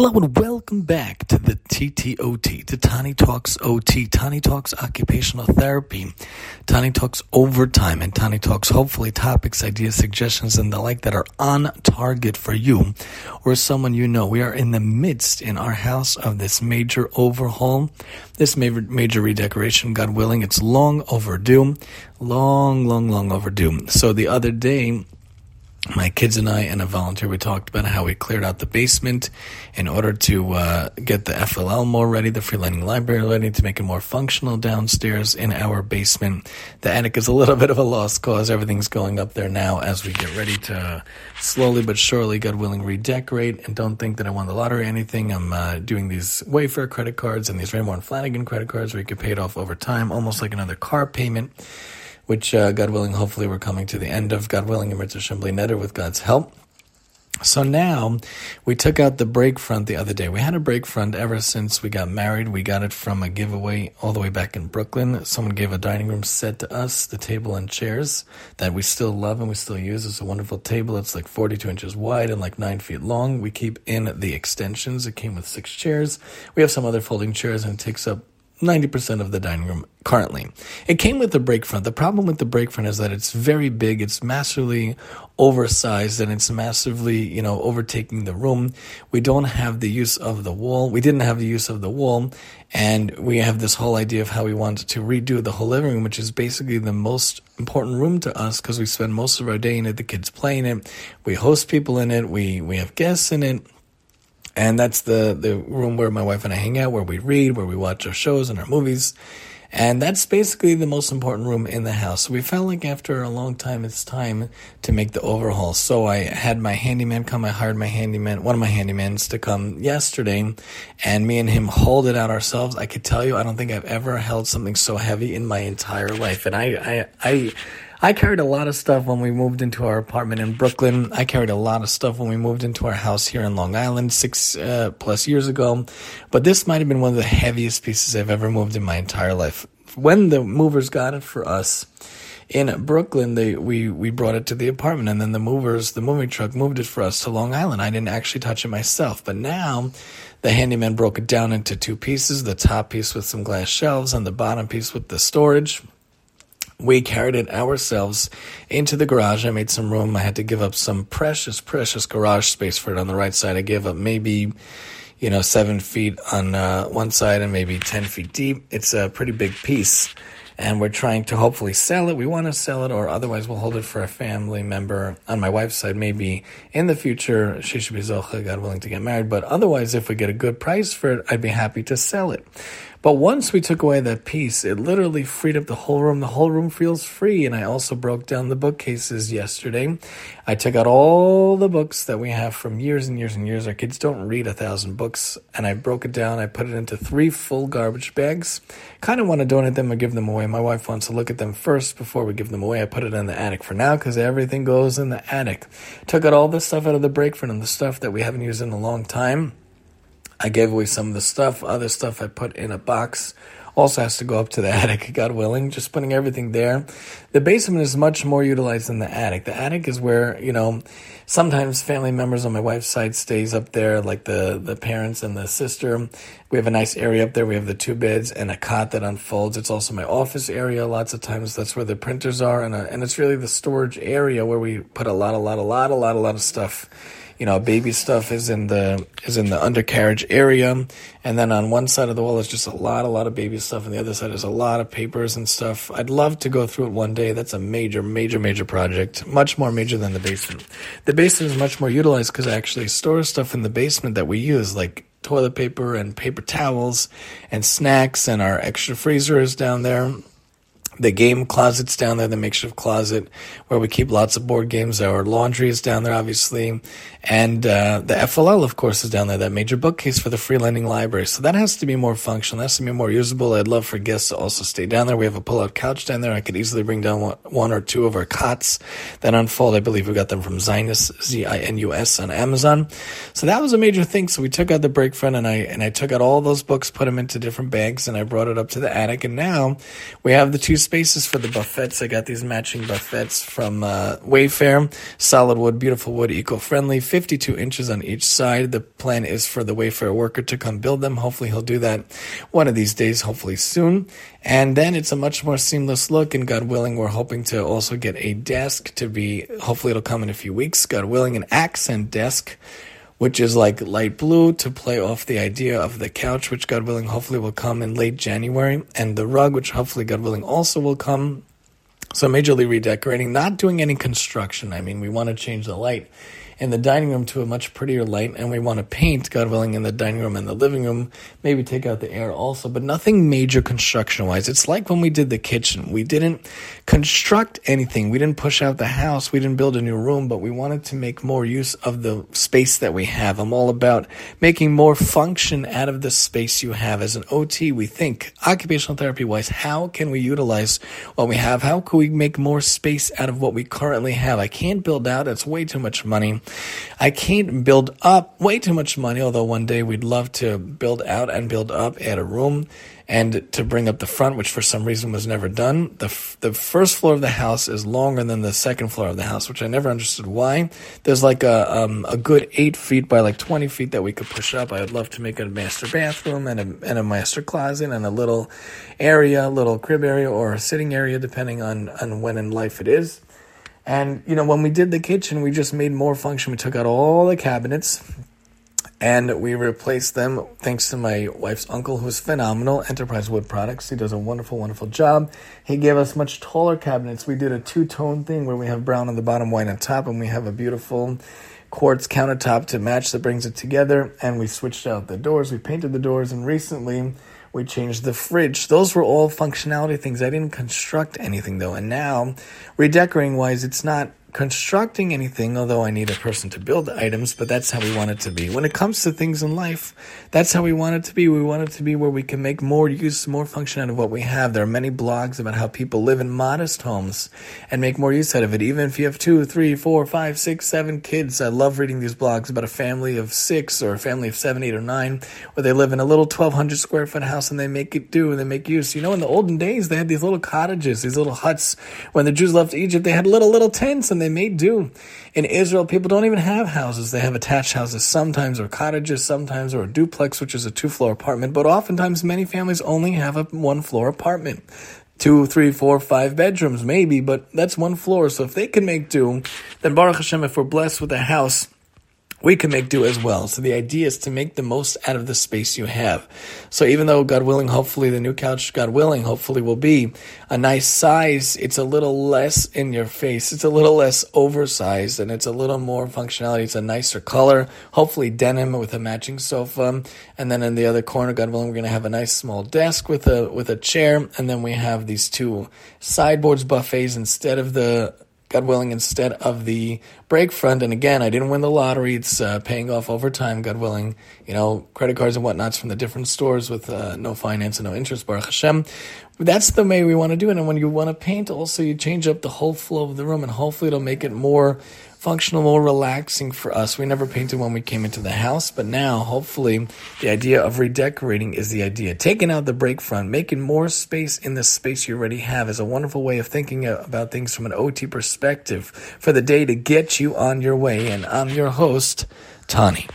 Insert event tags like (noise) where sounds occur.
Hello and welcome back to the TTOT, to Tani Talks OT, Tani Talks Occupational Therapy, Tani Talks Overtime, and Tani Talks hopefully topics, ideas, suggestions, and the like that are on target for you or someone you know. We are in the midst in our house of this major overhaul, this major, major redecoration, God willing. It's long overdue, long, long, long overdue. So the other day, my kids and I and a volunteer, we talked about how we cleared out the basement in order to uh, get the FLL more ready, the free lending library ready, to make it more functional downstairs in our basement. The attic is a little bit of a lost cause. Everything's going up there now as we get ready to slowly but surely, God willing, redecorate. And don't think that I won the lottery or anything. I'm uh, doing these Wayfair credit cards and these Raymour & Flanigan credit cards where you can pay it off over time, almost like another car payment which, uh, God willing, hopefully we're coming to the end of, God willing, in Mitzvah Assembly Netter with God's help. So now we took out the break front the other day. We had a break front ever since we got married. We got it from a giveaway all the way back in Brooklyn. Someone gave a dining room set to us, the table and chairs that we still love and we still use. It's a wonderful table. It's like 42 inches wide and like nine feet long. We keep in the extensions. It came with six chairs. We have some other folding chairs and it takes up 90% of the dining room currently. It came with the break front. The problem with the break front is that it's very big, it's massively oversized, and it's massively, you know, overtaking the room. We don't have the use of the wall. We didn't have the use of the wall, and we have this whole idea of how we want to redo the whole living room, which is basically the most important room to us because we spend most of our day in it. The kids play in it. We host people in it. We, we have guests in it and that's the the room where my wife and I hang out, where we read, where we watch our shows and our movies. And that's basically the most important room in the house. So we felt like after a long time, it's time to make the overhaul. So I had my handyman come. I hired my handyman, one of my handymans to come yesterday and me and him hauled it out ourselves. I could tell you, I don't think I've ever held something so heavy in my entire life. And I, I, I, I carried a lot of stuff when we moved into our apartment in Brooklyn. I carried a lot of stuff when we moved into our house here in Long Island six uh, plus years ago. But this might have been one of the heaviest pieces I've ever moved in my entire life. When the movers got it for us in Brooklyn, they we we brought it to the apartment, and then the movers, the moving truck, moved it for us to Long Island. I didn't actually touch it myself, but now the handyman broke it down into two pieces: the top piece with some glass shelves, and the bottom piece with the storage we carried it ourselves into the garage. I made some room. I had to give up some precious, precious garage space for it on the right side. I gave up maybe, you know, seven feet on uh, one side and maybe 10 feet deep. It's a pretty big piece. And we're trying to hopefully sell it. We want to sell it, or otherwise we'll hold it for a family member on my wife's side. Maybe in the future, she should be Zocha, God willing, to get married. But otherwise, if we get a good price for it, I'd be happy to sell it. But once we took away that piece, it literally freed up the whole room. The whole room feels free. And I also broke down the bookcases yesterday. I took out all the books that we have from years and years and years. Our kids don't read a thousand books. And I broke it down. I put it into three full garbage bags. Kind of want to donate them or give them away. My wife wants to look at them first before we give them away. I put it in the attic for now because everything goes in the attic. Took out all the stuff out of the break and the stuff that we haven't used in a long time I gave away some of the stuff. Other stuff I put in a box. Also has to go up to the (laughs) attic, God willing. Just putting everything there. The basement is much more utilized than the attic. The attic is where, you know, sometimes family members on my wife's side stays up there, like the, the parents and the sister. We have a nice area up there. We have the two beds and a cot that unfolds. It's also my office area. Lots of times that's where the printers are. And, uh, and it's really the storage area where we put a lot, a lot, a lot, a lot, a lot of stuff you know, baby stuff is in the is in the undercarriage area, and then on one side of the wall is just a lot, a lot of baby stuff, and the other side is a lot of papers and stuff. I'd love to go through it one day. That's a major, major, major project, much more major than the basement. The basement is much more utilized because I actually store stuff in the basement that we use, like toilet paper and paper towels and snacks, and our extra freezer is down there the game closet's down there, the makeshift closet where we keep lots of board games. Our laundry is down there, obviously. And uh, the FLL, of course, is down there, that major bookcase for the free lending library. So that has to be more functional. That has to be more usable. I'd love for guests to also stay down there. We have a pull-out couch down there. I could easily bring down one, or two of our cots that unfold. I believe we got them from Zinus, Z-I-N-U-S on Amazon. So that was a major thing. So we took out the break front and I, and I took out all those books, put them into different bags, and I brought it up to the attic. And now we have the two spaces for the buffets. I got these matching buffets from uh, Wayfair, solid wood, beautiful wood, eco-friendly, 52 inches on each side. The plan is for the Wayfair worker to come build them. Hopefully he'll do that one of these days, hopefully soon. And then it's a much more seamless look, and God willing, we're hoping to also get a desk to be, hopefully it'll come in a few weeks, God willing, an accent desk which is like light blue to play off the idea of the couch, which God willing, hopefully will come in late January, and the rug, which hopefully God willing also will come. So majorly redecorating, not doing any construction. I mean, we want to change the light in the dining room to a much prettier light, and we want to paint, God willing, in the dining room and the living room. Maybe take out the air also, but nothing major construction wise. It's like when we did the kitchen. We didn't construct anything. We didn't push out the house. We didn't build a new room, but we wanted to make more use of the space that we have. I'm all about making more function out of the space you have. As an OT, we think occupational therapy wise, how can we utilize what we have? How can we make more space out of what we currently have? I can't build out. It's way too much money. I can't build up way too much money, although one day we'd love to build out and build up, add a room, and to bring up the front, which for some reason was never done. The, f- the first floor of the house is longer than the second floor of the house, which I never understood why. There's like a, um, a good eight feet by like 20 feet that we could push up. I would love to make a master bathroom and a, and a master closet and a little area, little crib area or a sitting area, depending on, on when in life it is. And, you know, when we did the kitchen, we just made more function. We took out all the cabinets and we replaced them thanks to my wife's uncle, who's phenomenal, Enterprise Wood Products. He does a wonderful, wonderful job. He gave us much taller cabinets. We did a two tone thing where we have brown on the bottom, white on top, and we have a beautiful quartz countertop to match that brings it together. And we switched out the doors, we painted the doors, and recently we changed the fridge. Those were all functionality things. I didn't construct anything though. And now, redecorating wise, it's not constructing anything, although I need a person to build the items, but that's how we want it to be. When it comes to things in life, that's how we want it to be. We want it to be where we can make more use, more function out of what we have. There are many blogs about how people live in modest homes and make more use out of it. Even if you have two, three, four, five, six, seven kids, I love reading these blogs about a family of six or a family of seven, eight, or nine, where they live in a little 1200 square foot house and they make it do and they make use. You know, in the olden days, they had these little cottages, these little huts. When the Jews left Egypt, they had little, little tents and and they may do. In Israel, people don't even have houses. They have attached houses sometimes, or cottages sometimes, or a duplex, which is a two floor apartment. But oftentimes, many families only have a one floor apartment. Two, three, four, five bedrooms, maybe, but that's one floor. So if they can make do, then Baruch Hashem, if we're blessed with a house, we can make do as well. So the idea is to make the most out of the space you have. So even though, God willing, hopefully the new couch, God willing, hopefully will be a nice size, it's a little less in your face. It's a little less oversized and it's a little more functionality. It's a nicer color, hopefully denim with a matching sofa. And then in the other corner, God willing, we're going to have a nice small desk with a, with a chair. And then we have these two sideboards buffets instead of the God willing, instead of the break front. And again, I didn't win the lottery. It's uh, paying off over time, God willing. You know, credit cards and whatnots from the different stores with uh, no finance and no interest, Baruch Hashem. That's the way we want to do it. And when you want to paint, also you change up the whole flow of the room, and hopefully it'll make it more functional, more relaxing for us. We never painted when we came into the house, but now hopefully the idea of redecorating is the idea. Taking out the break front, making more space in the space you already have is a wonderful way of thinking about things from an OT perspective for the day to get you on your way. And I'm your host, Tani.